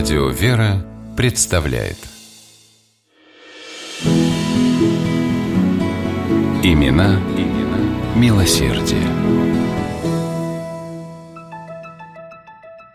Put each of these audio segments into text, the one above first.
Радио «Вера» представляет Имена, имена милосердие.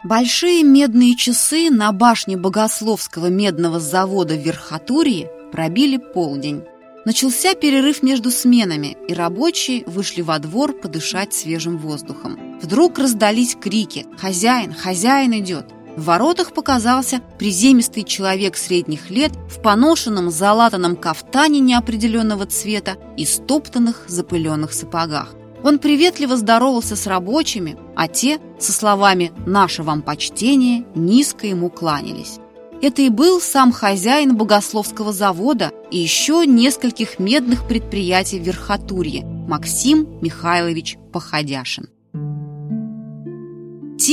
Большие медные часы на башне Богословского медного завода в Верхотурье пробили полдень. Начался перерыв между сменами, и рабочие вышли во двор подышать свежим воздухом. Вдруг раздались крики «Хозяин! Хозяин идет!» В воротах показался приземистый человек средних лет в поношенном залатанном кафтане неопределенного цвета и стоптанных запыленных сапогах. Он приветливо здоровался с рабочими, а те, со словами «наше вам почтение», низко ему кланялись. Это и был сам хозяин богословского завода и еще нескольких медных предприятий в Верхотурье Максим Михайлович Походяшин.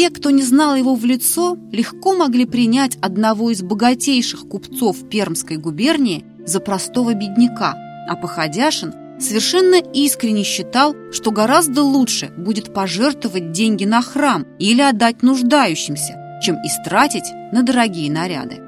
Те, кто не знал его в лицо, легко могли принять одного из богатейших купцов Пермской губернии за простого бедняка, а Походяшин совершенно искренне считал, что гораздо лучше будет пожертвовать деньги на храм или отдать нуждающимся, чем истратить на дорогие наряды.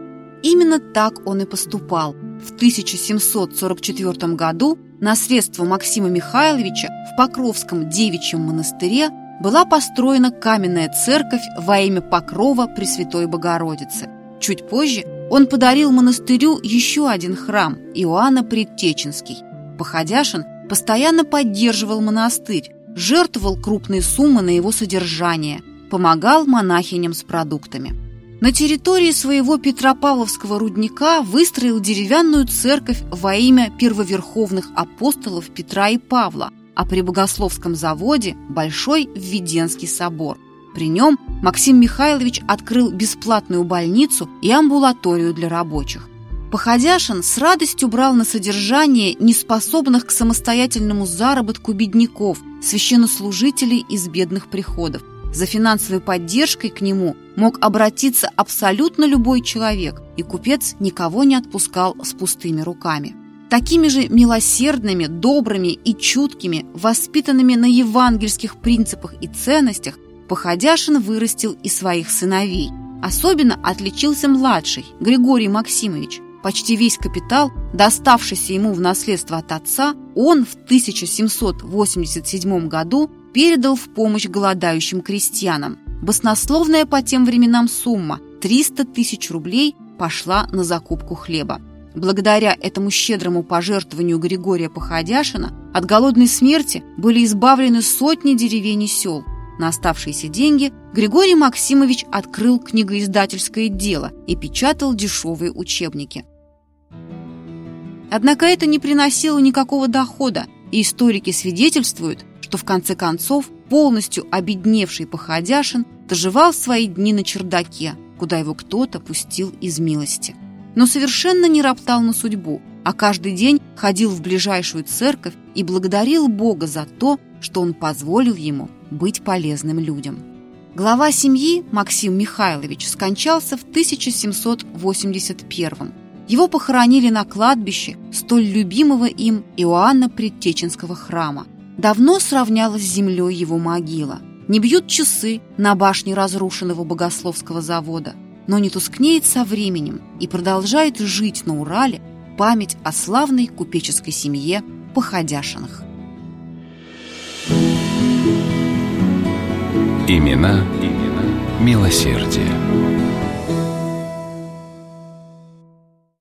Именно так он и поступал. В 1744 году на средства Максима Михайловича в Покровском девичьем монастыре была построена каменная церковь во имя Покрова Пресвятой Богородицы. Чуть позже он подарил монастырю еще один храм – Иоанна Предтеченский. Походяшин постоянно поддерживал монастырь, жертвовал крупные суммы на его содержание, помогал монахиням с продуктами. На территории своего Петропавловского рудника выстроил деревянную церковь во имя первоверховных апостолов Петра и Павла – а при Богословском заводе – Большой Введенский собор. При нем Максим Михайлович открыл бесплатную больницу и амбулаторию для рабочих. Походяшин с радостью брал на содержание неспособных к самостоятельному заработку бедняков, священнослужителей из бедных приходов. За финансовой поддержкой к нему мог обратиться абсолютно любой человек, и купец никого не отпускал с пустыми руками. Такими же милосердными, добрыми и чуткими, воспитанными на евангельских принципах и ценностях, Походяшин вырастил и своих сыновей. Особенно отличился младший, Григорий Максимович. Почти весь капитал, доставшийся ему в наследство от отца, он в 1787 году передал в помощь голодающим крестьянам. Баснословная по тем временам сумма – 300 тысяч рублей пошла на закупку хлеба. Благодаря этому щедрому пожертвованию Григория Походяшина от голодной смерти были избавлены сотни деревень и сел. На оставшиеся деньги Григорий Максимович открыл книгоиздательское дело и печатал дешевые учебники. Однако это не приносило никакого дохода, и историки свидетельствуют, что в конце концов полностью обедневший Походяшин доживал свои дни на чердаке, куда его кто-то пустил из милости но совершенно не роптал на судьбу, а каждый день ходил в ближайшую церковь и благодарил Бога за то, что он позволил ему быть полезным людям. Глава семьи Максим Михайлович скончался в 1781 Его похоронили на кладбище столь любимого им Иоанна Предтеченского храма. Давно сравнялась с землей его могила. Не бьют часы на башне разрушенного богословского завода – но не тускнеет со временем и продолжает жить на Урале память о славной купеческой семье Походяшиных. Имена, имена милосердие.